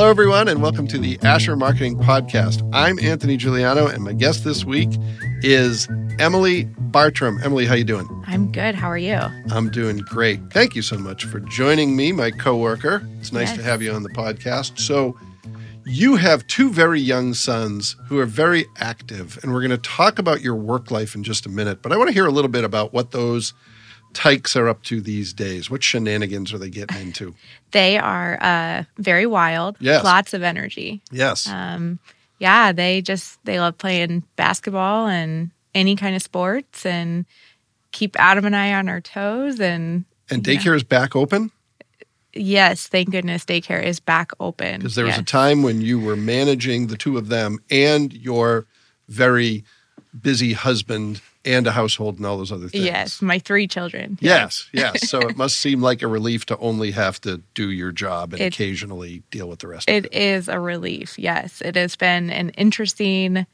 Hello, everyone, and welcome to the Asher Marketing Podcast. I'm Anthony Juliano, and my guest this week is Emily Bartrom. Emily, how you doing? I'm good. How are you? I'm doing great. Thank you so much for joining me, my coworker. It's nice Yes. to have you on the podcast. So, you have two very young sons who are very active, and we're going to talk about your work life in just a minute. But I want to hear a little bit about what those tykes are up to these days. What shenanigans are they getting into? They are uh, very wild. Yes. Lots of energy. Yes. Um, yeah, they just they love playing basketball and any kind of sports and keep Adam and I on our toes. And and daycare is back open? yes, thank goodness daycare is back open. Because there was a time when you were managing the two of them and your very busy husband and a household and all those other things. Yes, my three children. Yes, yes. So it must seem like a relief to only have to do your job and It- occasionally deal with the rest of It it. is a relief. Yes, it has been an interesting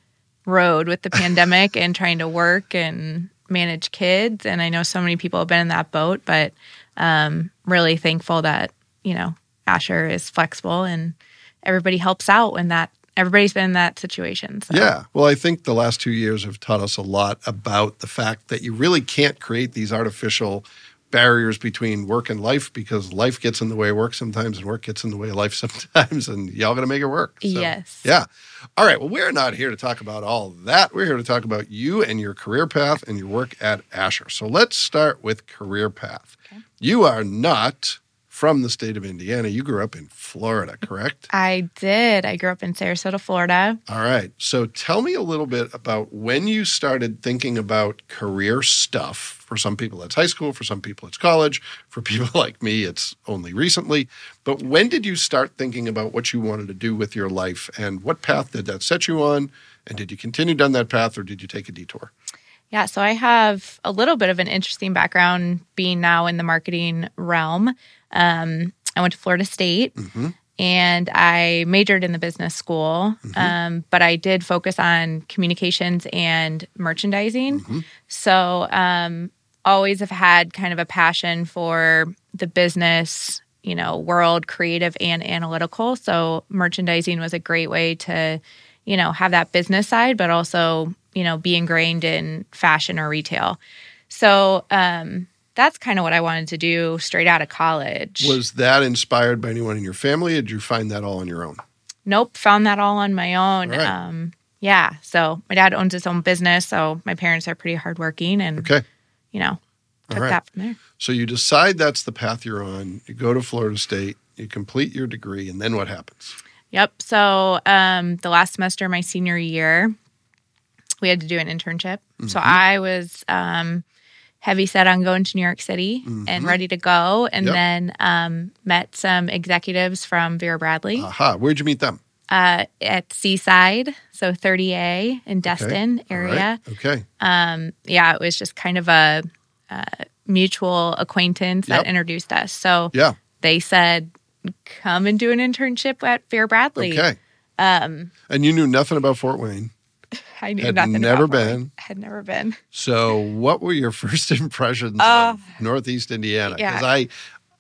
road with the pandemic and trying to work and manage kids. And I know so many people have been in that boat, but um, really thankful that you know Asher is flexible and everybody helps out when that everybody's been in that situation. So. Yeah. Well, I think the last two years have taught us a lot about the fact that you really can't create these artificial barriers between work and life because life gets in the way of work sometimes and work gets in the way of life sometimes and y'all got to make it work. So, Yes. Yeah. All right. Well, we're not here to talk about all that. We're here to talk about you and your career path and your work at Asher. So let's start with career path. Okay. You are not from the state of Indiana. You grew up in Florida, correct? I did. I grew up in Sarasota, Florida. All right. So tell me a little bit about when you started thinking about career stuff. For some people, it's high school. For some people, it's college. For people like me, it's only recently. But when did you start thinking about what you wanted to do with your life and what path did that set you on? And did you continue down that path or did you take a detour? Yeah, so I have a little bit of an interesting background being now in the marketing realm. Um, I went to Florida State Mhm. and I majored in the business school, um, but I did focus on communications and merchandising. Mhm. So, um, always have had kind of a passion for the business, you know, world, creative and analytical. So, merchandising was a great way to, you know, have that business side, but also, you know, be ingrained in fashion or retail. So, um, that's kind of what I wanted to do straight out of college. Was that inspired by anyone in your family or did you find that all on your own? Nope, found that all on my own. Right. Um, yeah. So my dad owns his own business, so my parents are pretty hardworking, and Okay. you know, took right. that from there. So you decide that's the path you're on. You go to Florida State, you complete your degree, and then what happens? Yep. So um, the last semester, of my senior year, we had to do an internship. So Mm-hmm. I was um, heavy set on going to New York City and Mhm. ready to go, and Yep. then um, met some executives from Vera Bradley Aha. Where'd you meet them? uh, at Seaside, so 30A in Destin All area. right. Okay. um, yeah, it was just kind of a, uh mutual acquaintance that introduced us. So Yeah. they said, "Come and do an internship at Vera Bradley." Okay. Um, And you knew nothing about Fort Wayne. I knew Had nothing. never about been. Had never been. So, what were your first impressions Uh, of Northeast Indiana? yeah. Because I,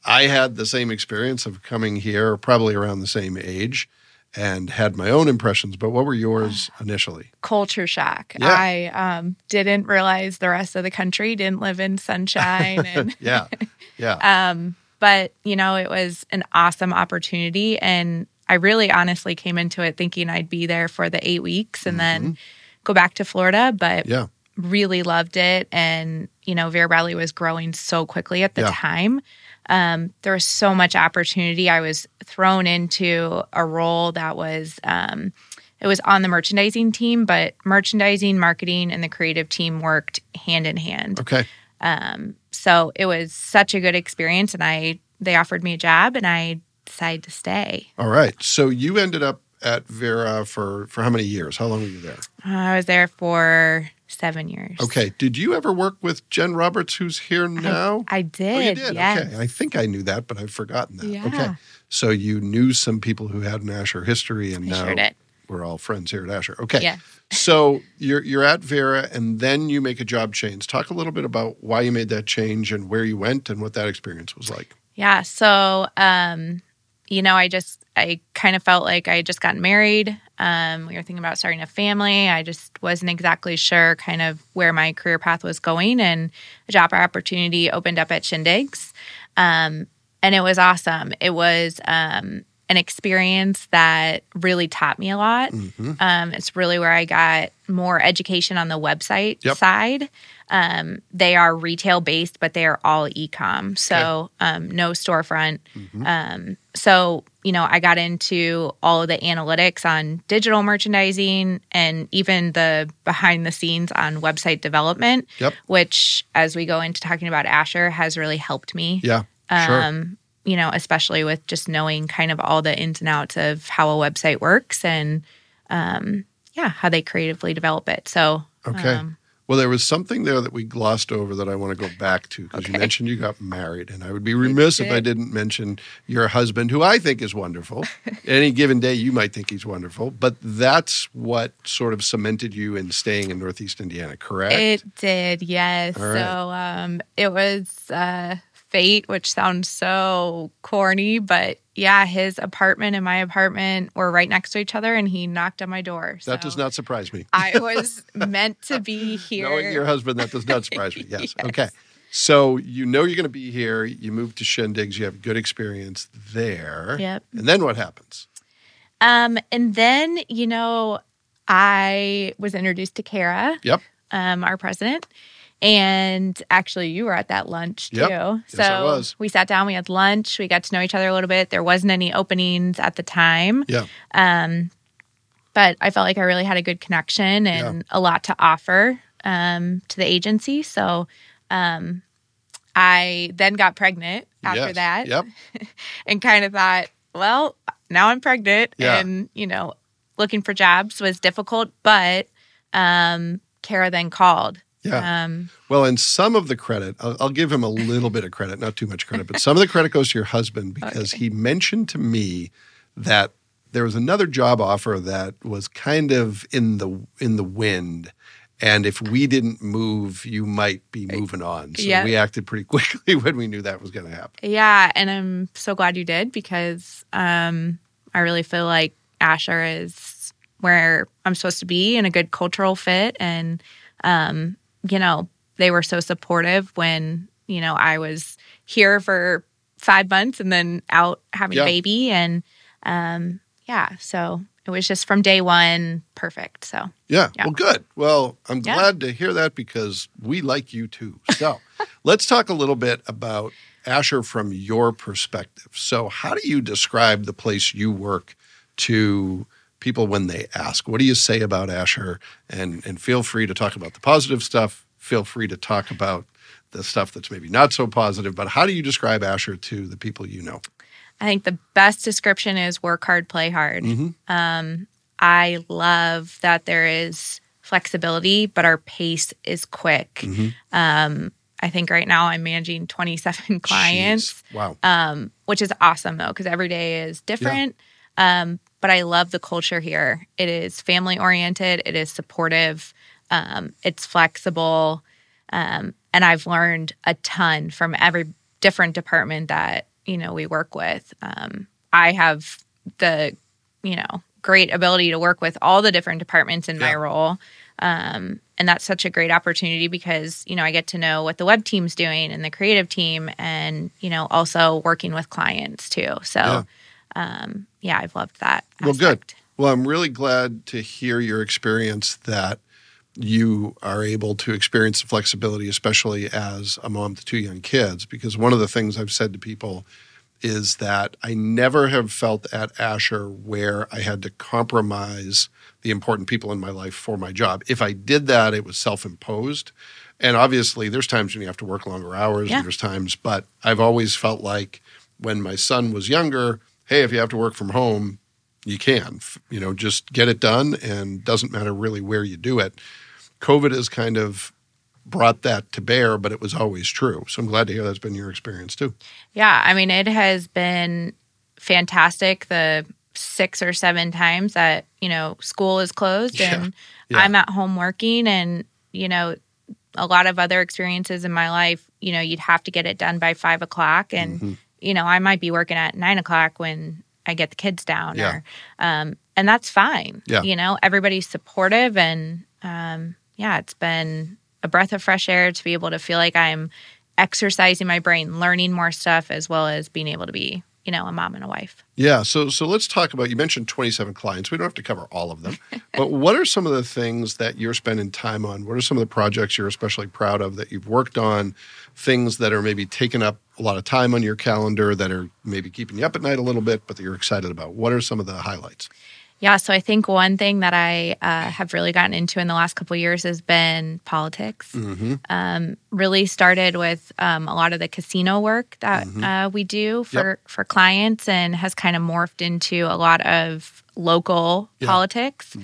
I had the same experience of coming here, probably around the same age, and had my own impressions. But what were yours initially? Culture shock. Yeah. I um, didn't realize the rest of the country didn't live in sunshine, and Yeah, yeah, um, but you know, it was an awesome opportunity, and I really honestly came into it thinking I'd be there for the eight weeks and then go back to Florida, but yeah. really loved it. And, you know, Vera Bradley was growing so quickly at the Yeah. time. Um, there was so much opportunity. I was thrown into a role that was, um, it was on the merchandising team, but merchandising, marketing, and the creative team worked hand in hand. Okay. Um, so it was such a good experience. And I, they offered me a job and I decided to stay. All right. So you ended up at Vera for for how many years? How long were you there? I was there for seven years. Okay. Did you ever work with Jen Roberts, who's here now? I did oh, you did. Yes. Okay. I think I knew that, but I've forgotten that. Yeah. Okay. So you knew some people who had an Asher history, and I now sure we're all friends here at Asher. Okay. Yeah. So you're you're at Vera, and then you make a job change. Talk a little bit about why you made that change and where you went and what that experience was like. Yeah. So um, you know, I just, I kind of felt like I had just gotten married. Um, we were thinking about starting a family. I just wasn't exactly sure kind of where my career path was going. And a job opportunity opened up at Shindigz. Um, and it was awesome. It was um, an experience that really taught me a lot. Mm-hmm. Um, it's really where I got more education on the website Yep. side. Um, they are retail based, but they are all e-com, so um, no storefront. Mm-hmm. Um, so you know, I got into all of the analytics on digital merchandising and even the behind the scenes on website development, Yep. which, as we go into talking about Asher, has really helped me Yeah. sure. um, you know, especially with just knowing kind of all the ins and outs of how a website works and, um, yeah, how they creatively develop it. So, Okay. um, Well, there was something there that we glossed over that I want to go back to because you mentioned you got married, and I would be remiss if I did. didn't mention your husband, who I think is wonderful. Any given day, you might think he's wonderful, but that's what sort of cemented you in staying in Northeast Indiana, correct? it did, yes. Right. So, um, it was uh, fate, which sounds so corny, but yeah, his apartment and my apartment were right next to each other, and he knocked on my door. that does not surprise me. I was meant to be here. Knowing your husband, that does not surprise me. Yes. Yes. Okay. So you know you're going to be here. You moved to Shindigz. You have good experience there. Yep. And then what happens? Um, and then, you know, I was introduced to Kara, Yep. um, our president. And actually, you were at that lunch too. Yep. So Yes, I was. we sat down, we had lunch, we got to know each other a little bit. There wasn't any openings at the time. Yeah. Um, but I felt like I really had a good connection and a lot to offer um, to the agency. So um, I then got pregnant after Yes. that Yep. and kind of thought, well, now I'm pregnant Yeah. and, you know, looking for jobs was difficult, but um, Kara then called. Yeah. Um, Well, and some of the credit, I'll, I'll give him a little bit of credit, not too much credit, but some of the credit goes to your husband because he mentioned to me that there was another job offer that was kind of in the in the wind. And if we didn't move, you might be moving on. So Yeah. we acted pretty quickly when we knew that was going to happen. yeah. And I'm so glad you did because um, I really feel like Asher is where I'm supposed to be and a good cultural fit. And, um, you know, they were so supportive when, you know, I was here for five months and then out having Yeah. a baby. And um, yeah, so it was just from day one perfect. So Yeah. Yeah. Well, good. Well, I'm Yeah. glad to hear that because we like you too. So let's talk a little bit about Asher from your perspective. So, how do you describe the place you work to people when they ask? What do you say about Asher? And, and feel free to talk about the positive stuff. Feel free to talk about the stuff that's maybe not so positive. But how do you describe Asher to the people you know? I think the best description is work hard, play hard. Mhm. Um, I love that there is flexibility, but our pace is quick. Mhm. Um, I think right now I'm managing 27 clients, Jeez. Wow. um, which is awesome though, because every day is different. Um, but I love the culture here. It is family oriented, it is supportive, um, it's flexible. Um, and I've learned a ton from every different department that, you know, we work with. Um, I have the, you know, great ability to work with all the different departments in my role. Um, and that's such a great opportunity because, you know, I get to know what the web team's doing and the creative team and, you know, also working with clients too. So, Yeah. um, yeah, I've loved that. Well, good. Well, I'm really glad to hear your experience that you are able to experience the flexibility, especially as a mom to two young kids. Because one of the things I've said to people is that I never have felt at Asher where I had to compromise the important people in my life for my job. If I did that, it was self imposed. And obviously, there's times when you have to work longer hours, Yeah. and there's times, but I've always felt like when my son was younger, hey, if you have to work from home, you can. You know, just get it done and doesn't matter really where you do it. COVID has kind of brought that to bear, but it was always true. So I'm glad to hear that's been your experience too. Yeah, I mean, it has been fantastic the six or seven times that, you know, school is closed Yeah, and yeah. I'm at home working and, you know, a lot of other experiences in my life, you know, you'd have to get it done by five o'clock and, Mhm. You know, I might be working at nine o'clock when I get the kids down, Yeah. or um, and that's fine. Yeah. You know, everybody's supportive, and um, yeah, it's been a breath of fresh air to be able to feel like I'm exercising my brain, learning more stuff, as well as being able to be, you know, a mom and a wife. Yeah. So so let's talk about you mentioned 27 clients. We don't have to cover all of them. but what are some of the things that you're spending time on? What are some of the projects you're especially proud of that you've worked on? Things that are maybe taking up a lot of time on your calendar that are maybe keeping you up at night a little bit, but that you're excited about. What are some of the highlights? Yeah, so I think one thing that I uh, have really gotten into in the last couple of years has been politics. Mm-hmm. Um, really started with um, a lot of the casino work that uh, we do for for clients, and has kind of morphed into a lot of local Yeah. politics.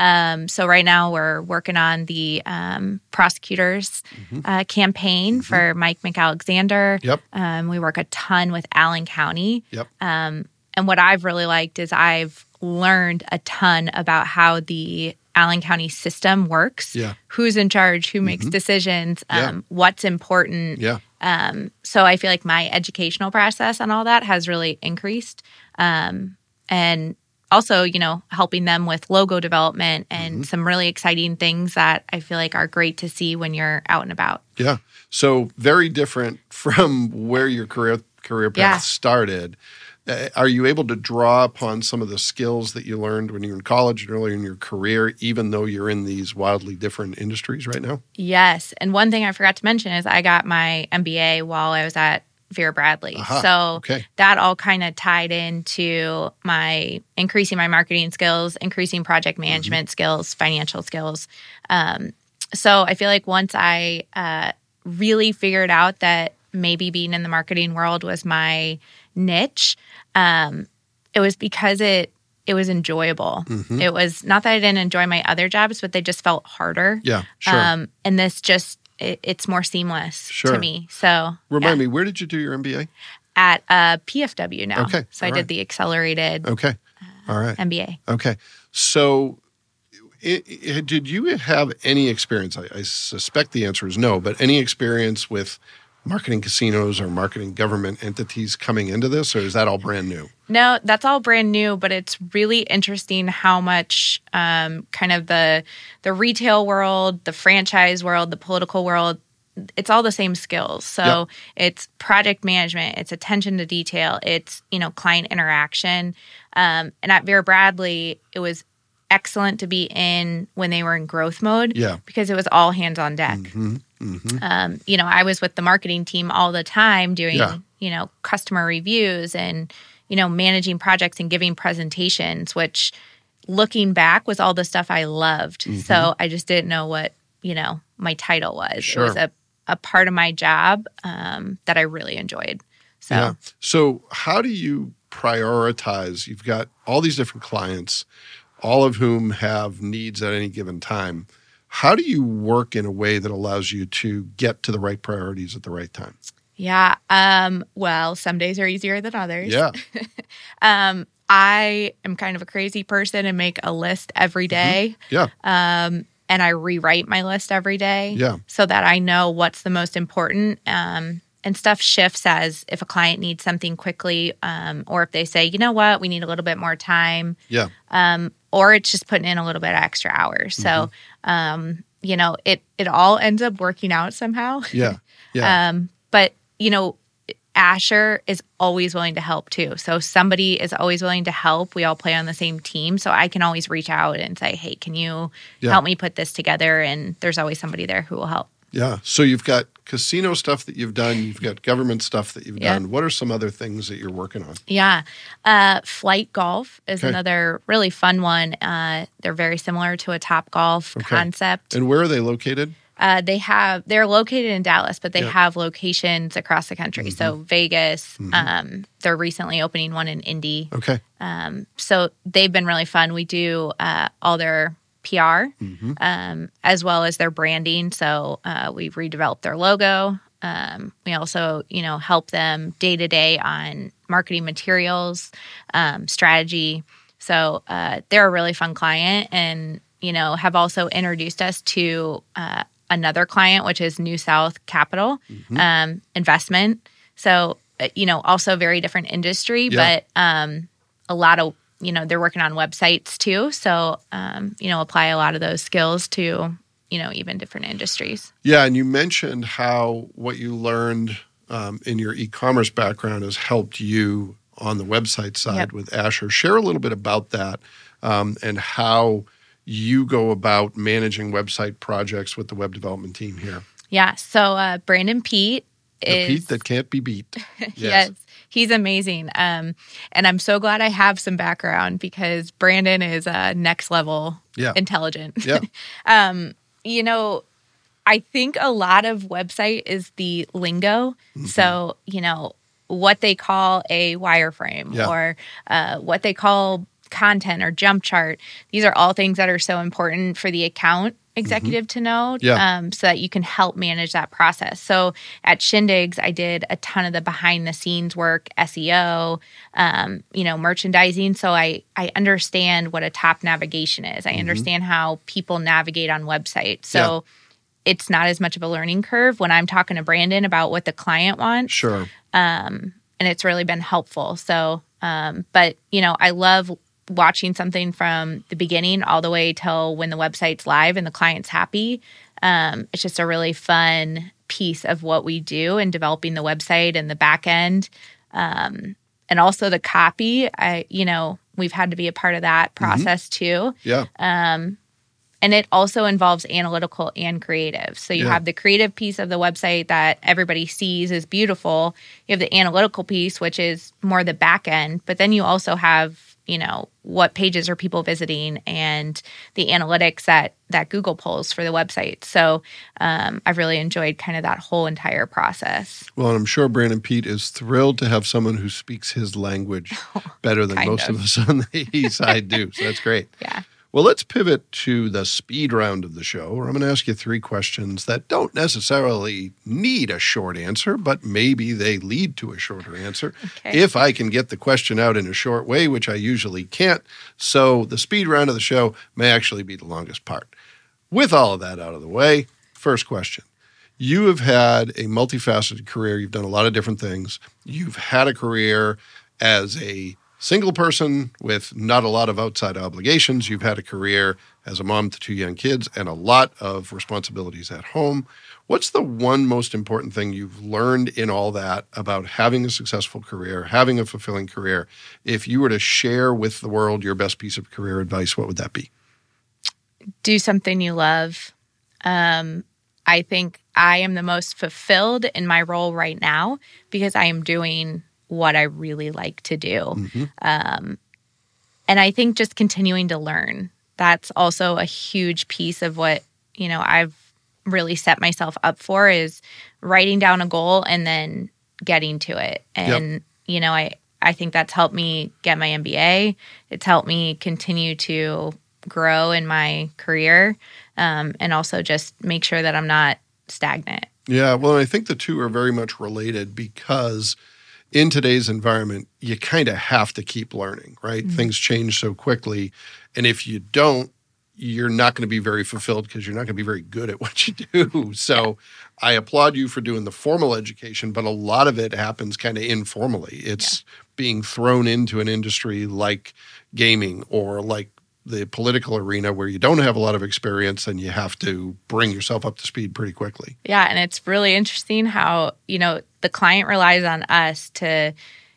Um, so right now we're working on the um, prosecutors uh, campaign for Mike McAlexander. Yep. Um, we work a ton with Allen County. Yep. Um, and what I've really liked is I've learned a ton about how the Allen County system works. Yeah. Who's in charge? Who makes decisions? Yeah. Um, What's important? Yeah. Um, so I feel like my educational process and all that has really increased. Um, and also, you know, helping them with logo development and Mm-hmm. some really exciting things that I feel like are great to see when you're out and about. Yeah. So very different from where your career career path Yeah. started. Uh, Are you able to draw upon some of the skills that you learned when you were in college and earlier in your career, even though you're in these wildly different industries right now? Yes. And one thing I forgot to mention is I got my MBA while I was at Vera Bradley. Aha, So okay. that all kind of tied into my increasing my marketing skills, increasing project management skills, financial skills. Um, so I feel like once I uh, really figured out that maybe being in the marketing world was my niche, um, it was because it it was enjoyable. Mm-hmm. It was not that I didn't enjoy my other jobs, but they just felt harder. Yeah, sure. Um, and this just it, it's more seamless Sure. to me. So Remind yeah. me, where did you do your MBA? at uh, PFW now. Okay, So I all did the accelerated Okay. All right. MBA. Okay. So, i i did you have any experience? I, I suspect the answer is no, but any experience with marketing casinos or marketing government entities coming into this, or is that all brand new? No, that's all brand new, but it's really interesting how much um, kind of the the retail world, the franchise world, the political world, it's all the same skills. So Yep. it's project management, it's attention to detail, it's you know client interaction. Um, and at Vera Bradley, it was excellent to be in when they were in growth mode. Yeah. because it was all hands on deck. hmm hmm um, you know, I was with the marketing team all the time doing, Yeah. you know, customer reviews and, you know, managing projects and giving presentations, which looking back was all the stuff I loved. Mm-hmm. So I just didn't know what, you know, my title was. Sure. It was a, a part of my job um, that I really enjoyed. So, Yeah. So, how do you prioritize? You've got all these different clients, all of whom have needs at any given time. How do you work in a way that allows you to get to the right priorities at the right time? yeah. Um, well, some days are easier than others. Yeah. Um, I am kind of a crazy person and make a list every day. Yeah. um, and I rewrite my list every day Yeah. so that I know what's the most important. Um, and stuff shifts as if a client needs something quickly, um, or if they say, you know what, we need a little bit more time, Yeah. um, or it's just putting in a little bit of extra hours. So, um, you know, it it all ends up working out somehow. Yeah. Yeah. Um, but you know, Asher is always willing to help too. So somebody is always willing to help. We all play on the same team, so I can always reach out and say, "Hey, can you Yeah. help me put this together?" And there's always somebody there who will help. Yeah. So you've got casino stuff that you've done, you've got government stuff that you've Yeah. done. What are some other things that you're working on? Yeah. Uh, flight golf is Okay. another really fun one. Uh, they're very similar to a Top Golf Okay. concept. And where are they located? Uh, they have they're located in Dallas, but they Yeah. have locations across the country. So Vegas, Mhm. um, they're recently opening one in Indy. Okay. Um, so they've been really fun. We do uh, all their PR hmm um, as well as their branding. So uh, we've redeveloped their logo. Um, we also, you know, help them day to day on marketing materials, um, strategy. So uh, they're a really fun client, and you know, have also introduced us to uh, another client, which is New South Capital Mhm. um, Investment. So uh, you know, also very different industry, Yeah. but um, a lot of you know they're working on websites too. So um, you know, apply a lot of those skills to you know even different industries. Yeah, and you mentioned how what you learned um, in your e-commerce background has helped you on the website side Yep. with Asher. Share a little bit about that um, and how you go about managing website projects with the web development team here. Yeah. So uh, Brandon Pete The is Pete that can't be beat. yes. He's amazing. Um, and I'm so glad I have some background because Brandon is uh, next level Yeah. intelligent. Yeah. you know, I think a lot of website is the lingo. Mm-hmm. So, you know, what they call a wireframe Yeah. or uh, what they call content or jump chart. These are all things that are so important for the account executive to know Mm-hmm. Yeah. um, so that you can help manage that process. So at Shindigz, I did a ton of the behind the scenes work, SEO, um, you know, merchandising. So I, I understand what a top navigation is. Mm-hmm. I understand how people navigate on websites. So it's not as much of a learning curve when I'm talking to Brandon about what the client wants Sure. Um, and it's really been helpful. So, um, but you know, I love watching something from the beginning all the way till when the website's live and the client's happy. Um, it's just a really fun piece of what we do in developing the website and the back end, um, and also the copy. I, you know, we've had to be a part of that process too Yeah. and it also involves analytical and creative. So you Yeah. have the creative piece of the website that everybody sees is beautiful. You have the analytical piece, which is more the back end, but then you also have you know what pages are people visiting and the analytics that that Google pulls for the website. So um, I've really enjoyed kind of that whole entire process. Well, and I'm sure Brandon Pete is thrilled to have someone who speaks his language better than most of. of. us on the east side do. So that's great. Yeah. Well, let's pivot to the speed round of the show, where I'm going to ask you three questions that don't necessarily need a short answer, but maybe they lead to a shorter answer Okay. if I can get the question out in a short way, which I usually can't. So the speed round of the show may actually be the longest part. With all of that out of the way, first question. You have had a multifaceted career. You've done a lot of different things. You've had a career as a single person with not a lot of outside obligations. You've had a career as a mom to two young kids and a lot of responsibilities at home. What's the one most important thing you've learned in all that about having a successful career, having a fulfilling career? If you were to share with the world your best piece of career advice, what would that be? do something you love. Um, I think I am the most fulfilled in my role right now because I am doing what I really like to do. Um, and I think just continuing to learn. That's also a huge piece of what, you know, I've really set myself up for is writing down a goal and then getting to it. And, you know, I, I think that's helped me get my MBA. It's helped me continue to grow in my career um, and also just make sure that I'm not stagnant. Yeah, well, I think the two are very much related because in today's environment, you kind of have to keep learning, right? Mm-hmm. Things change so quickly. And if you don't, you're not going to be very fulfilled because you're not going to be very good at what you do. So I applaud you for doing the formal education, but a lot of it happens kind of informally. It's being thrown into an industry like gaming or like the political arena where you don't have a lot of experience and you have to bring yourself up to speed pretty quickly. Yeah, and it's really interesting how, you know, the client relies on us to,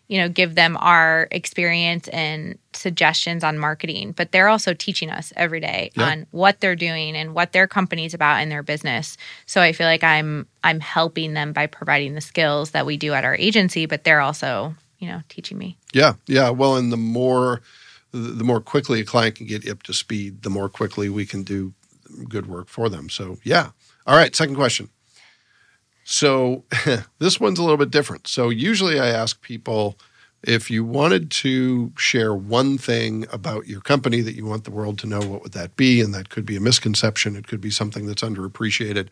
you know, give them our experience and suggestions on marketing, but they're also teaching us every day Yeah. on what they're doing and what their company's about in their business. So I feel like I'm I'm helping them by providing the skills that we do at our agency, but they're also, you know, teaching me. Yeah, yeah. Well, and the more the more quickly a client can get up to speed, the more quickly we can do good work for them. So, yeah. All right, second question. So, this one's a little bit different. So, usually I ask people if you wanted to share one thing about your company that you want the world to know, what would that be? And that could be a misconception, it could be something that's underappreciated.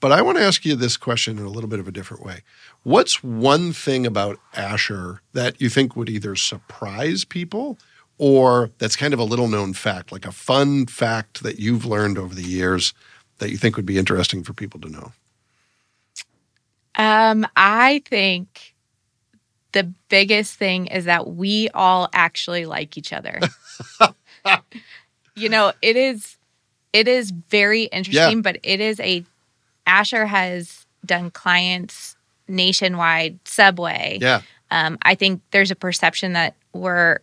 But I want to ask you this question in a little bit of a different way. What's one thing about Asher that you think would either surprise people or that's kind of a little known fact, like a fun fact that you've learned over the years that you think would be interesting for people to know? Um, I think the biggest thing is that we all actually like each other. you know, it is it is very interesting, Yeah. but it is a Asher has done clients nationwide, Subway. Yeah. Um, I think there's a perception that we're,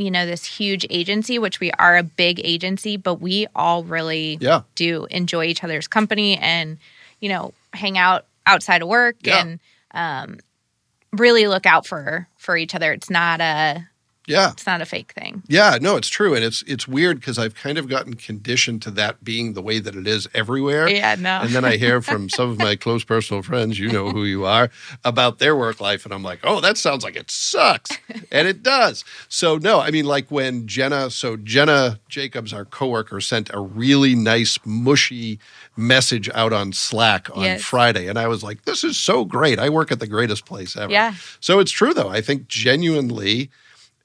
you know, this huge agency, which we are a big agency, but we all really Yeah. do enjoy each other's company and, you know, hang out outside of work Yeah. and um, really look out for for each other. It's not a Yeah. it's not a fake thing. Yeah, no, it's true, and it's it's weird because I've kind of gotten conditioned to that being the way that it is everywhere. Yeah, no. And then I hear from some of my close personal friends, you know who you are, about their work life, and I'm like, oh, that sounds like it sucks, and it does. So no, I mean, like when Jenna, so Jenna Jacobs, our coworker, sent a really nice mushy message out on Slack on Yes. Friday, and I was like, this is so great. I work at the greatest place ever. Yeah. So it's true though. I think genuinely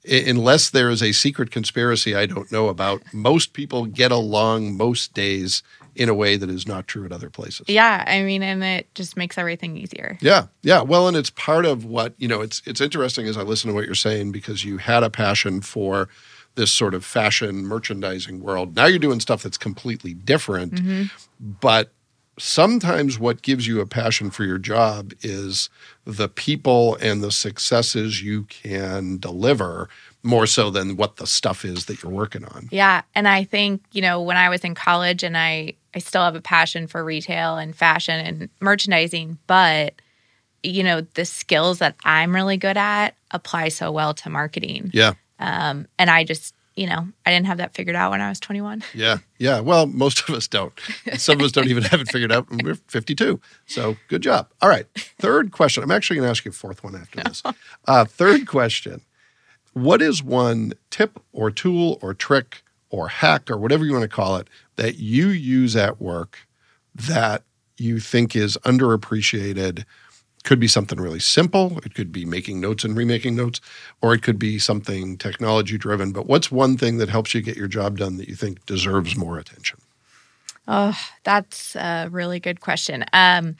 unless there is a secret conspiracy I don't know about, most people get along most days in a way that is not true at other places. yeah, I mean, and it just makes everything easier. Yeah, yeah. Well, and it's part of what you know. It's it's interesting as I listen to what you're saying because you had a passion for this sort of fashion merchandising world. Now you're doing stuff that's completely different, mm-hmm. but sometimes what gives you a passion for your job is the people and the successes you can deliver more so than what the stuff is that you're working on. Yeah, and I think you know when I was in college, and I I still have a passion for retail and fashion and merchandising, but you know the skills that I'm really good at apply so well to marketing. Yeah. Um, and I just you know I didn't have that figured out when I was 21. Yeah, yeah. Well, most of us don't. Some of us don't even have it figured out. We're 52. So good job. All right. Third question. I'm actually going to ask you a fourth one after this. Uh, third question What is one tip or tool or trick or hack or whatever you want to call it that you use at work that you think is underappreciated? Could be something really simple. It could be making notes and remaking notes, or it could be something technology driven. But what's one thing that helps you get your job done that you think deserves more attention? Oh, that's a really good question. Um,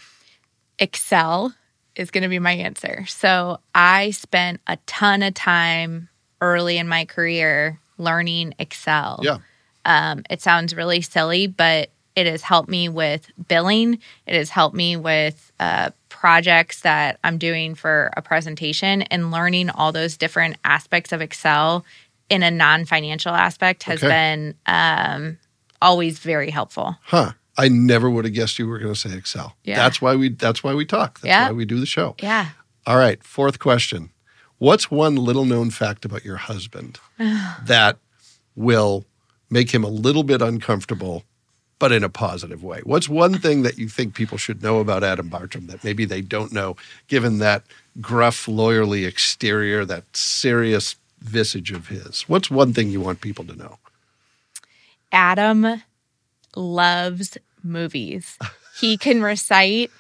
Excel is going to be my answer. So I spent a ton of time early in my career learning Excel. Yeah. Um, it sounds really silly, but it has helped me with billing. It has helped me with uh, projects that I'm doing for a presentation and learning all those different aspects of Excel in a non financial aspect has Okay. been um, always very helpful. Huh. I never would have guessed you were going to say Excel. Yeah. That's why we that's why we talk. That's Yeah. why we do the show. Yeah. All right, fourth question. What's one little known fact about your husband that will make him a little bit uncomfortable, but in a positive way? What's one thing that you think people should know about Adam Bartrom that maybe they don't know, given that gruff, lawyerly exterior, that serious visage of his? What's one thing you want people to know? Adam loves movies. He can recite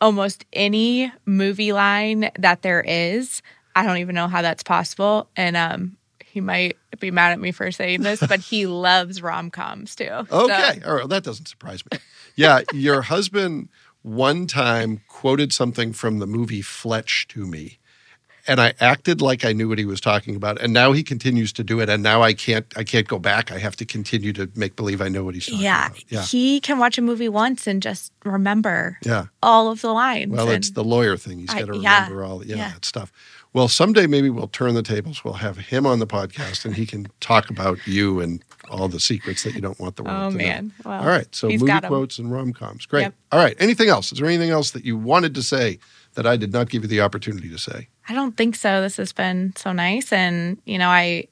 almost any movie line that there is. I don't even know how that's possible. And um, he might be mad at me for saying this, but he loves rom coms too. So- Okay. All right. That doesn't surprise me. Yeah. your husband one time quoted something from the movie Fletch to me. And I acted like I knew what he was talking about. And now he continues to do it. And now I can't I can't go back. I have to continue to make believe I know what he's talking yeah, about. Yeah. he can watch a movie once and just remember Yeah. all of the lines. Well, it's the lawyer thing. He's got to yeah, remember all yeah, yeah. that stuff. Well, someday maybe we'll turn the tables. We'll have him on the podcast and he can talk about you and all the secrets that you don't want the world Oh, to know. man. Well, all right. So movie quotes and rom coms. Great. Yep. All right. Anything else? Is there anything else that you wanted to say that I did not give you the opportunity to say? I don't think so. This has been so nice, and you know, I,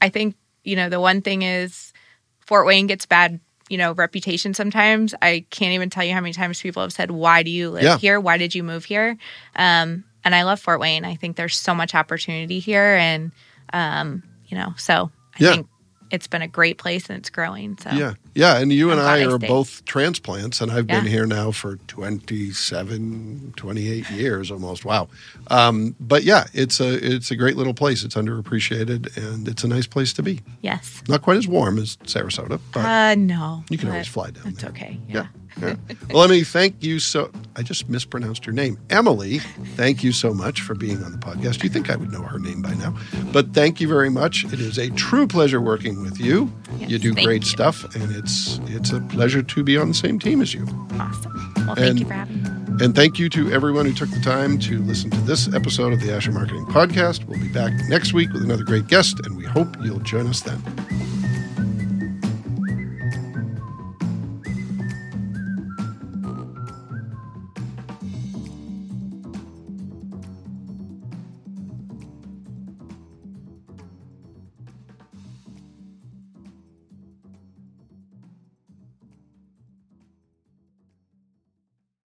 I think you know the one thing is Fort Wayne gets bad, you know, reputation sometimes. I can't even tell you how many times people have said, "Why do you live Yeah. here? Why did you move here?" Um, and I love Fort Wayne. I think there's so much opportunity here, and um, you know, so I Yeah. think it's been a great place and it's growing. So Yeah. Yeah. And you and I'm I I are both transplants, and I've been here now for 27, 28 years almost. Wow. Um, but yeah, it's a it's a great little place. It's underappreciated, and it's a nice place to be. yes, Not quite as warm as Sarasota, but uh, no, you can always fly down It's okay. Yeah. Yeah. Well, Emily, thank you so. I just mispronounced your name, Emily. Thank you so much for being on the podcast. You think I would know her name by now, but thank you very much. It is a true pleasure working with you. Yes, you do great you. stuff, and it's it's a pleasure to be on the same team as you. Awesome. Well, thank And- you for having me. And thank you to everyone who took the time to listen to this episode of the Asher Marketing Podcast. We'll be back next week with another great guest, and we hope you'll join us then.